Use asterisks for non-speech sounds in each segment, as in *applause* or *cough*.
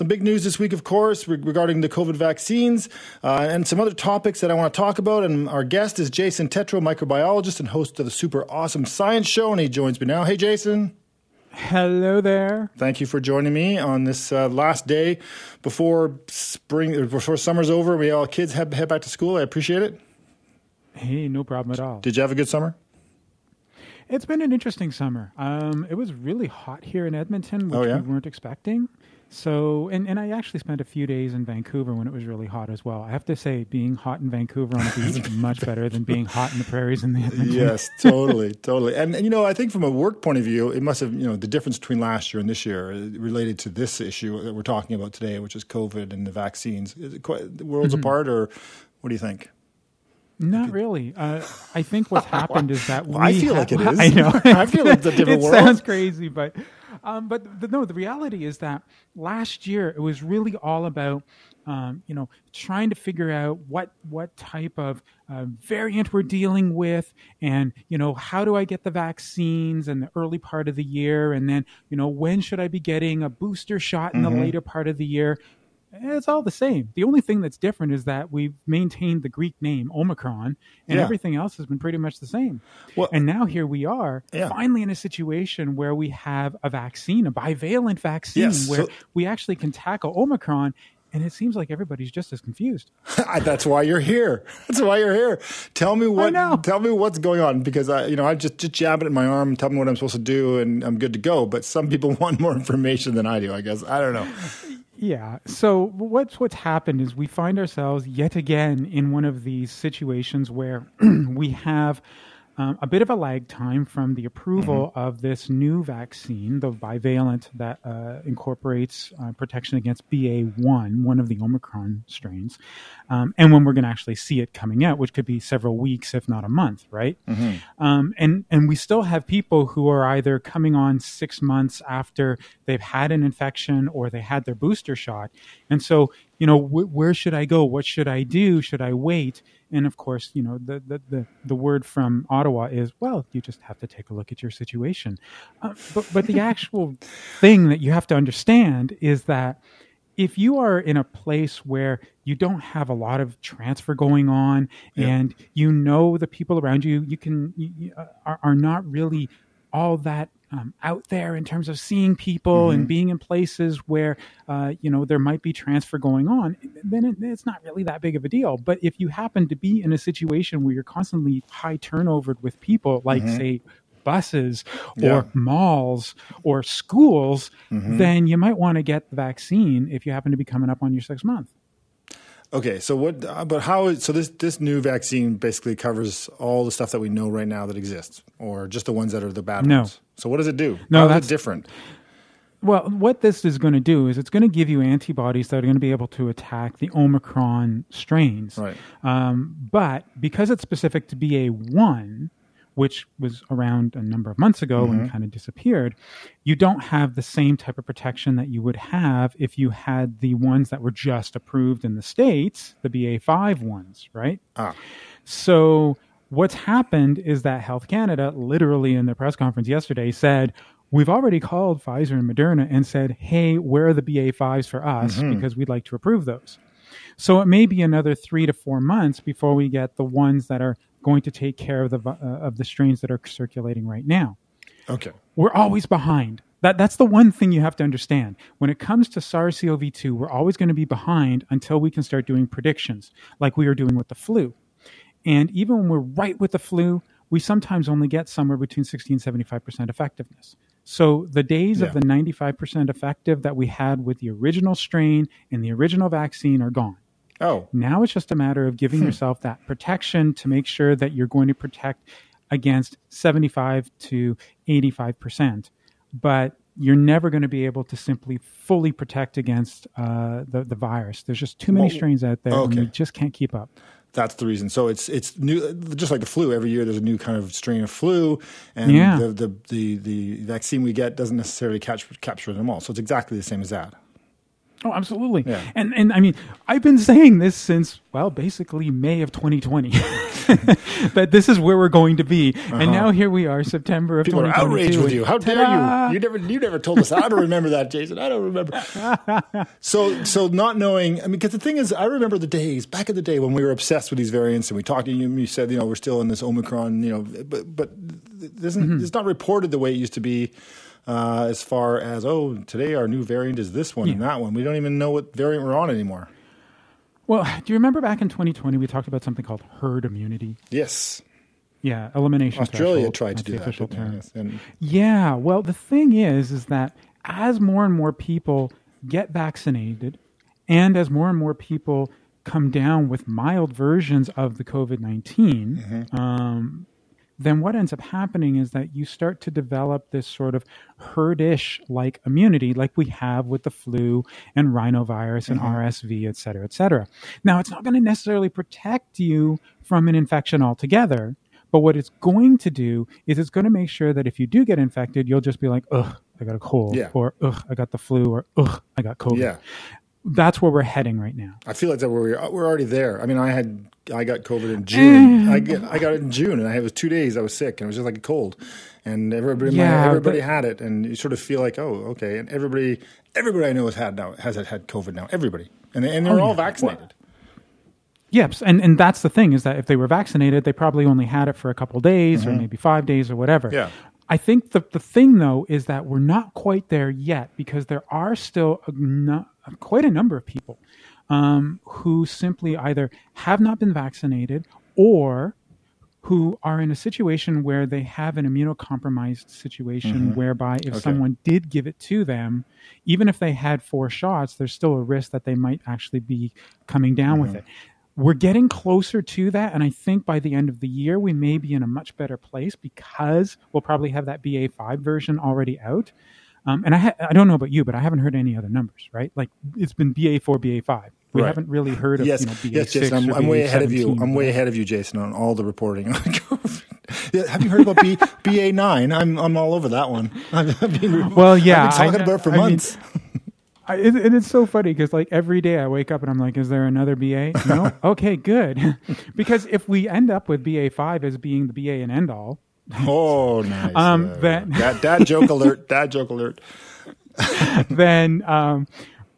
Some big news this week, of course, regarding the COVID vaccines uh, and some other topics that I want to talk about. And our guest is Jason Tetro, microbiologist and host of the Super Awesome Science Show. And he joins me now. Hey, Jason. Hello there. Thank you for joining me on this uh, last day before spring, before summer's over. We all kids head, head back to school. I appreciate it. Hey, no problem at all. Did you have a good summer? It's been an interesting summer. Um, it was really hot here in Edmonton, which oh, yeah? we weren't expecting. So, and, and I actually spent a few days in Vancouver when it was really hot as well. I have to say, being hot in Vancouver on a beach is *laughs* much better than being hot in the prairies in the Edmonton. Yes, totally, totally. And, and, you know, I think from a work point of view, it must have, you know, the difference between last year and this year uh, related to this issue that we're talking about today, which is COVID and the vaccines. Is it quite, worlds mm-hmm. apart, or what do you think? Not really. Uh, I think what's *laughs* happened is that we. I feel ha- like it *laughs* is. I know. *laughs* I feel like it's a different it world. It sounds crazy, but um, but the, no. The reality is that last year it was really all about um, you know trying to figure out what what type of uh, variant we're dealing with, and you know how do I get the vaccines in the early part of the year, and then you know when should I be getting a booster shot in mm-hmm. the later part of the year. Eh, it's all the same. The only thing that's different is that we've maintained the Greek name Omicron, and yeah. everything else has been pretty much the same. Well, and now here we are, yeah. finally in a situation where we have a vaccine, a bivalent vaccine, yes, where so, we actually can tackle Omicron. And it seems like everybody's just as confused. *laughs* That's why you're here. That's why you're here. Tell me what. Tell me what's going on because I, you know, I just just jab it in my arm, tell me what I'm supposed to do, and I'm good to go. But some people *laughs* want more information than I do. I guess I don't know. Yeah. So what's what's happened is we find ourselves yet again in one of these situations where *clears throat* we have um, a bit of a lag time from the approval mm-hmm. of this new vaccine, the bivalent that uh, incorporates uh, protection against BA1, one of the Omicron strains, um, and when we're going to actually see it coming out, which could be several weeks, if not a month, right? Mm-hmm. Um, and and we still have people who are either coming on six months after they've had an infection or they had their booster shot, and so you know wh- where should I go? What should I do? Should I wait? And of course, you know, the, the, the, the, word from Ottawa is, well, you just have to take a look at your situation. Uh, but, but the actual *laughs* thing that you have to understand is that if you are in a place where you don't have a lot of transfer going on yeah. and you know the people around you, you can, you, uh, are, are not really all that um, out there in terms of seeing people mm-hmm. and being in places where uh, you know there might be transfer going on, then it, it's not really that big of a deal. But if you happen to be in a situation where you're constantly high turnover with people, like mm-hmm. say buses yeah. or malls or schools, mm-hmm. then you might want to get the vaccine if you happen to be coming up on your sixth month. Okay, so what? Uh, but how? So this this new vaccine basically covers all the stuff that we know right now that exists, or just the ones that are the bad no. ones. So what does it do? No, how that's different. Well, what this is going to do is it's going to give you antibodies that are going to be able to attack the Omicron strains. Right. Um, but because it's specific to BA one, which was around a number of months ago mm-hmm. and kind of disappeared, you don't have the same type of protection that you would have if you had the ones that were just approved in the States, the BA5 ones, right? Ah. So what's happened is that Health Canada, literally in their press conference yesterday, said, We've already called Pfizer and Moderna and said, hey, where are the BA5s for us? Mm-hmm. Because we'd like to approve those. So it may be another three to four months before we get the ones that are going to take care of the uh, of the strains that are circulating right now. Okay. We're always behind. That that's the one thing you have to understand. When it comes to SARS-CoV-2, we're always going to be behind until we can start doing predictions like we are doing with the flu. And even when we're right with the flu, we sometimes only get somewhere between 60 and 75% effectiveness. So the days yeah. of the 95% effective that we had with the original strain and the original vaccine are gone. Oh. Now it's just a matter of giving hmm. yourself that protection to make sure that you're going to protect against 75 to 85%. But you're never going to be able to simply fully protect against uh, the, the virus. There's just too many well, strains out there, okay. and you just can't keep up. That's the reason. So it's it's new, just like the flu. Every year there's a new kind of strain of flu, and yeah. the, the, the the vaccine we get doesn't necessarily catch capture them all. So it's exactly the same as that. Oh, absolutely. Yeah. And and I mean, I've been saying this since well, basically May of 2020 *laughs* that this is where we're going to be. Uh-huh. And now here we are, September of People 2022. People are outraged with you. How dare you? You never you never told us. I don't remember that, Jason. I don't remember. *laughs* so so not knowing. I mean, because the thing is, I remember the days back in the day when we were obsessed with these variants, and we talked to you. You said, you know, we're still in this Omicron. You know, but but isn't mm-hmm. it's not reported the way it used to be uh, as far as oh today our new variant is this one yeah. and that one. We don't even know what variant we're on anymore. Well, do you remember back in 2020 we talked about something called herd immunity? Yes. Yeah, elimination. Australia tried to do that. Term. Yes. And yeah. Well, the thing is, is that as more and more people get vaccinated, and as more and more people come down with mild versions of the COVID 19, mm-hmm. um, then what ends up happening is that you start to develop this sort of herdish like immunity, like we have with the flu and rhinovirus and mm-hmm. RSV, et cetera, et cetera. Now, it's not going to necessarily protect you from an infection altogether. But what it's going to do is it's going to make sure that if you do get infected, you'll just be like, ugh, I got a cold, yeah. or ugh, I got the flu, or ugh, I got COVID. Yeah that's where we're heading right now. I feel like that we're we're already there. I mean, I had I got COVID in June. I get I got it in June, and I, it was two days. I was sick, and it was just like a cold, and everybody yeah, everybody but, had it, and you sort of feel like, oh, okay, and everybody everybody I know has had now has had COVID now. Everybody, and and they're oh, all yeah. vaccinated. Yes, and and that's the thing is that if they were vaccinated, they probably only had it for a couple days mm-hmm. or maybe five days or whatever. Yeah. I think the, the thing, though, is that we're not quite there yet because there are still a, no, quite a number of people um, who simply either have not been vaccinated or who are in a situation where they have an immunocompromised situation mm-hmm. whereby if okay. someone did give it to them, even if they had four shots, there's still a risk that they might actually be coming down mm-hmm. with it we're getting closer to that and i think by the end of the year we may be in a much better place because we'll probably have that ba5 version already out um, and I, ha- I don't know about you but i haven't heard any other numbers right like it's been ba4 ba5 we right. haven't really heard of yes, you know, BA6 yes, Jason. I'm, I'm way ahead of you. I'm way ahead of you, Jason, on all the reporting. *laughs* yeah, have you heard about B, BA9? I'm I'm all over that one. *laughs* I've been, well, yeah, I've been talking I, about it for I months. Mean, I, it, it's so funny because like every day I wake up and I'm like, is there another BA? No. *laughs* okay, good. because if we end up with BA five as being the BA and end all. oh, nice. Um, uh, that dad joke alert. Dad joke alert. then um,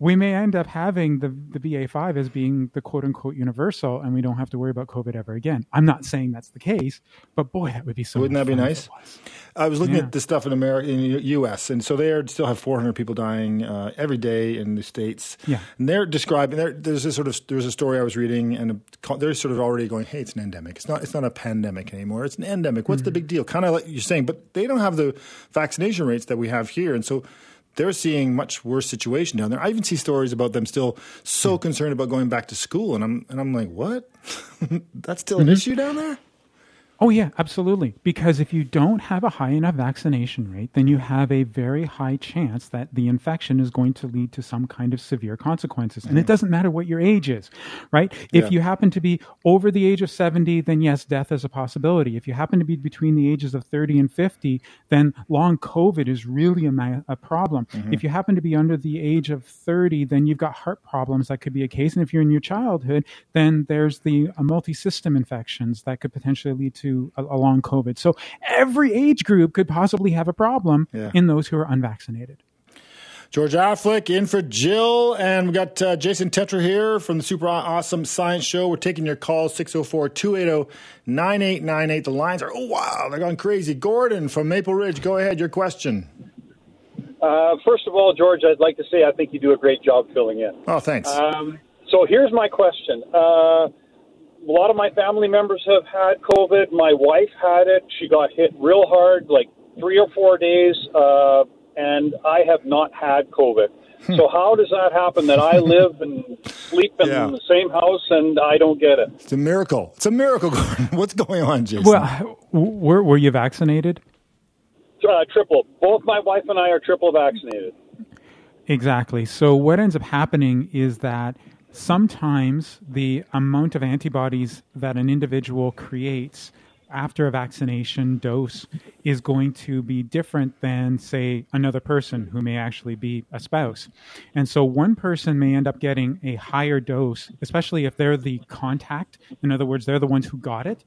we may end up having the, the BA5 as being the quote unquote universal, and we don't have to worry about COVID ever again. I'm not saying that's the case, but boy, that would be so. Wouldn't that be nice? I was looking yeah. at the stuff in America, in the U.S., and so they still have 400 people dying uh, every day in the states. Yeah, and they're describing. They're, there's a sort of there's a story I was reading, and a, they're sort of already going, "Hey, it's an endemic. It's not. It's not a pandemic anymore. It's an endemic. What's mm-hmm. the big deal?" Kind of like you're saying, but they don't have the vaccination rates that we have here, and so they're seeing much worse situation down there. I even see stories about them still so hmm. concerned about going back to school, and I'm and I'm like, what? *laughs* That's still an mm-hmm. issue down there? Oh, yeah, absolutely. Because if you don't have a high enough vaccination rate, then you have a very high chance that the infection is going to lead to some kind of severe consequences. And it doesn't matter what your age is, right? If you happen to be over the age of 70, then yes, death is a possibility. If you happen to be between the ages of 30 and 50, then long COVID is really a, a problem. Mm-hmm. If you happen to be under the age of 30, then you've got heart problems. That could be a case. And if you're in your childhood, then there's the uh, multi system infections that could potentially lead to to a, a long COVID. So every age group could possibly have a problem yeah. in those who are unvaccinated. George Affleck in for Jill. And we got uh, Jason Tetro here from the Super Awesome Science Show. We're taking your calls 604 280 9898. The lines are, oh, wow, they're going crazy. Gordon from Maple Ridge, go ahead. Your question. Uh, first of all, George, I'd like to say I think you do a great job filling in. Oh, thanks. Um, so here's my question. Uh, a lot of my family members have had COVID. My wife had it. She got hit real hard, like three or four days, uh, and I have not had COVID. Hmm. so how does that happen that I live and sleep in yeah. the same house and I don't get it? It's a miracle. It's a miracle. *laughs* What's going on, Jason? Well, were, were you vaccinated? Uh, triple. Both my wife and I are triple vaccinated. Exactly. So what ends up happening is that sometimes the amount of antibodies that an individual creates after a vaccination dose is going to be different than, say, another person who may actually be a spouse. And so one person may end up getting a higher dose, especially if they're the contact. In other words, they're the ones who got it.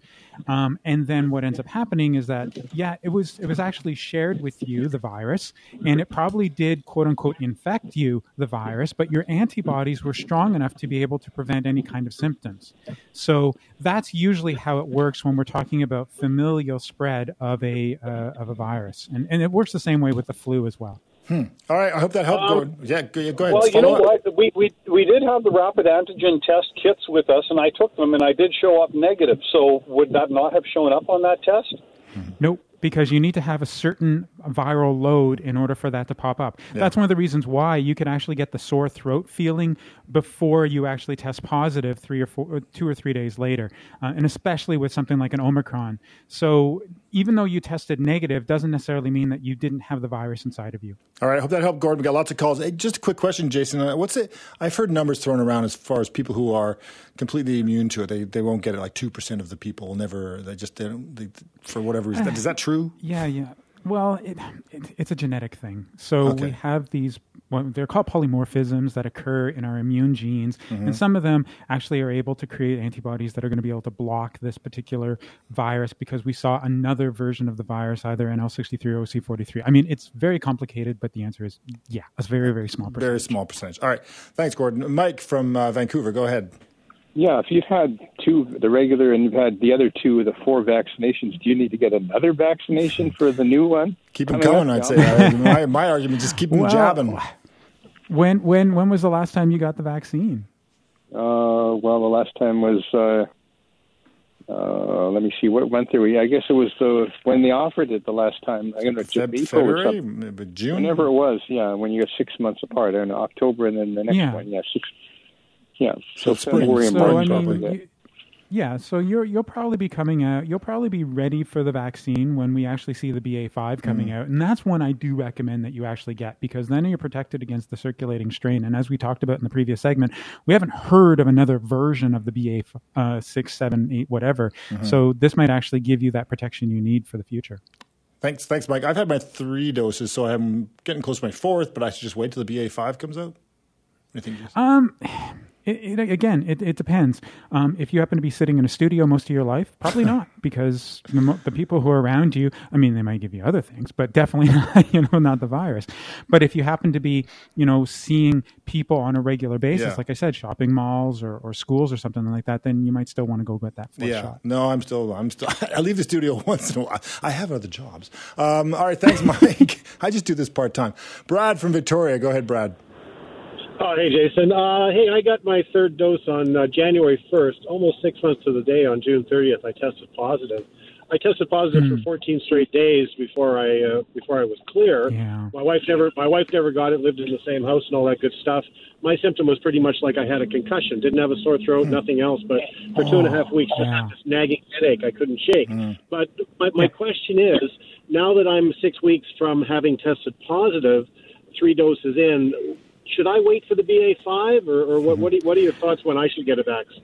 Um, and then what ends up happening is that, yeah, it was it was actually shared with you, the virus, and it probably did quote unquote infect you, the virus, but your antibodies were strong enough to be able to prevent any kind of symptoms. So that's usually how it works when we're talking about familial spread of a uh, of a virus, and and it works the same way with the flu as well. Hmm. All right, I hope that helped. Um, yeah, go, go ahead. Well, you know up. what? We, we we did have the rapid antigen test kits with us, and I took them, and I did show up negative. So would that not have shown up on that test? Nope because you need to have a certain viral load in order for that to pop up. Yeah. That's one of the reasons why you can actually get the sore throat feeling before you actually test positive three or four, two or three days later, uh, and especially with something like an Omicron. So even though you tested negative, doesn't necessarily mean that you didn't have the virus inside of you. All right, I hope that helped, Gordon. We got lots of calls. Hey, just a quick question, Jason. Uh, what's it? I've heard numbers thrown around as far as people who are completely immune to it. They they won't get it. Like two percent of the people never. They just they don't. They, for whatever reason, is that true? Yeah, yeah. Well, it, it, it's a genetic thing. So okay. we have these, well, they're called polymorphisms that occur in our immune genes. Mm-hmm. And some of them actually are able to create antibodies that are going to be able to block this particular virus because we saw another version of the virus, either NL63 or OC43. I mean, it's very complicated, but the answer is yeah, a very, very small percentage. Very small percentage. All right. Thanks, Gordon. Mike from uh, Vancouver, go ahead. Yeah, if you've had two, the regular, and you've had the other two, of the four vaccinations, do you need to get another vaccination for the new one? Keep them coming, I'd say. my, my argument, just keep them *laughs* well, jabbing. When when when was the last time you got the vaccine? Uh, well, the last time was. Uh, uh, let me see what went through. I guess it was the when they offered it the last time. I don't know, Feb- February, June, whenever it was. Yeah, when you got six months apart. I don't know, October, and then the next yeah. one. Yeah, six yeah. So, so February and March, so, I mean, yeah, so you're you'll probably be coming out. You'll probably be ready for the vaccine when we actually see the BA5 coming mm. out, and that's one I do recommend that you actually get because then you're protected against the circulating strain. And as we talked about in the previous segment, we haven't heard of another version of the BA uh, six, seven, eight, whatever. Mm-hmm. So this might actually give you that protection you need for the future. Thanks, thanks, Mike. I've had my three doses, so I'm getting close to my fourth, but I should just wait till the BA5 comes out. What do you think? Um. It, it, again, it, it depends. Um, if you happen to be sitting in a studio most of your life, probably not, *laughs* because the, the, people who are around you, I mean, they might give you other things, but definitely *laughs* not, you know, not the virus. But if you happen to be, you know, seeing people on a regular basis, yeah. like I said, shopping malls or, or schools or something like that, then you might still want to go get that yeah. shot. No, I'm still, I'm still, *laughs* I leave the studio once in a while. I have other jobs. Um, all right, thanks, Mike. I just do this part time. Brad from Victoria, go ahead, Brad. Oh, hey, Jason. Uh, hey, I got my third dose on uh, January 1st, almost six months to the day on June 30th. I tested positive. I tested positive mm. for 14 straight days before I uh, before I was clear. Yeah. My wife never my wife never got it. Lived in the same house and all that good stuff. My symptom was pretty much like I had a concussion. Didn't have a sore throat, mm. nothing else. But for two and a half oh, weeks, just yeah. had this nagging headache. I couldn't shake. Mm. But my, my question is, now that I'm six weeks from having tested positive, three doses in, should I wait for the BA5, or, or what, what, are, what are your thoughts when I should get a vaccine?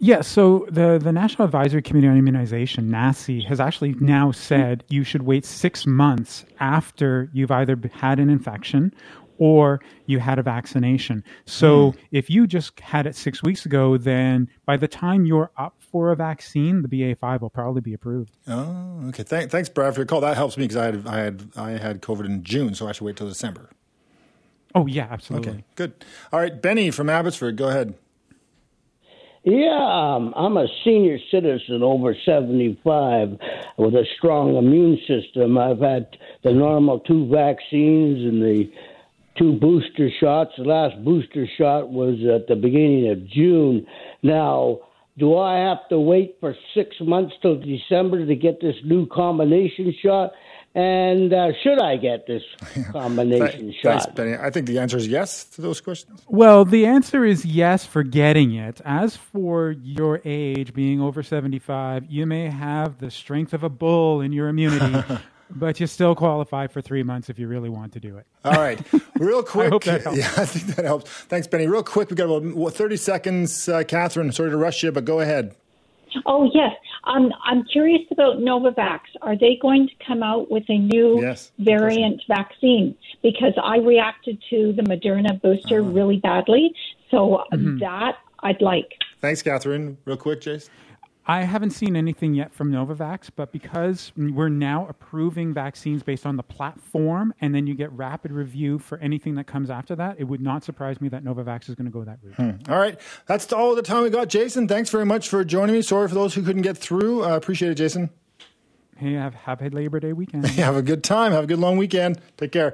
Yeah, so the, the National Advisory Committee on Immunization, NACI, has actually now said you should wait six months after you've either had an infection or you had a vaccination. So mm. if you just had it six weeks ago, then by the time you're up for a vaccine, the BA5 will probably be approved. Oh, okay. Th- thanks, Brad, for your call. That helps me because I had, I had I had COVID in June, so I should wait till December. Oh yeah, absolutely. Okay, good. All right, Benny from Abbotsford, go ahead. Yeah, um, I'm a senior citizen over 75 with a strong immune system. I've had the normal two vaccines and the two booster shots. The last booster shot was at the beginning of June. Now, do I have to wait for six months till December to get this new combination shot? And uh, should I get this *laughs* combination Th- shot? Thanks, Benny. I think the answer is yes to those questions. Well, the answer is yes for getting it. As for your age, being over 75, you may have the strength of a bull in your immunity. *laughs* but you still qualify for three months if you really want to do it. All right, real *laughs* quick. I hope that helps. Yeah, I think that helps. Thanks, Benny. Real quick, we got about 30 seconds. Uh, Catherine, sorry to rush you, but go ahead. Oh yes, um, I'm curious about Novavax. Are they going to come out with a new yes, variant vaccine? Because I reacted to the Moderna booster uh-huh. really badly, so mm-hmm. that I'd like. Thanks, Catherine. Real quick, Jace. I haven't seen anything yet from Novavax, but because we're now approving vaccines based on the platform, and then you get rapid review for anything that comes after that, it would not surprise me that Novavax is going to go that route. Hmm. All right, that's all the time we got. Jason, thanks very much for joining me. Sorry for those who couldn't get through. I uh, appreciate it, Jason. Hey, have, have a Labor Day weekend. *laughs* have a good time. Have a good long weekend. Take care.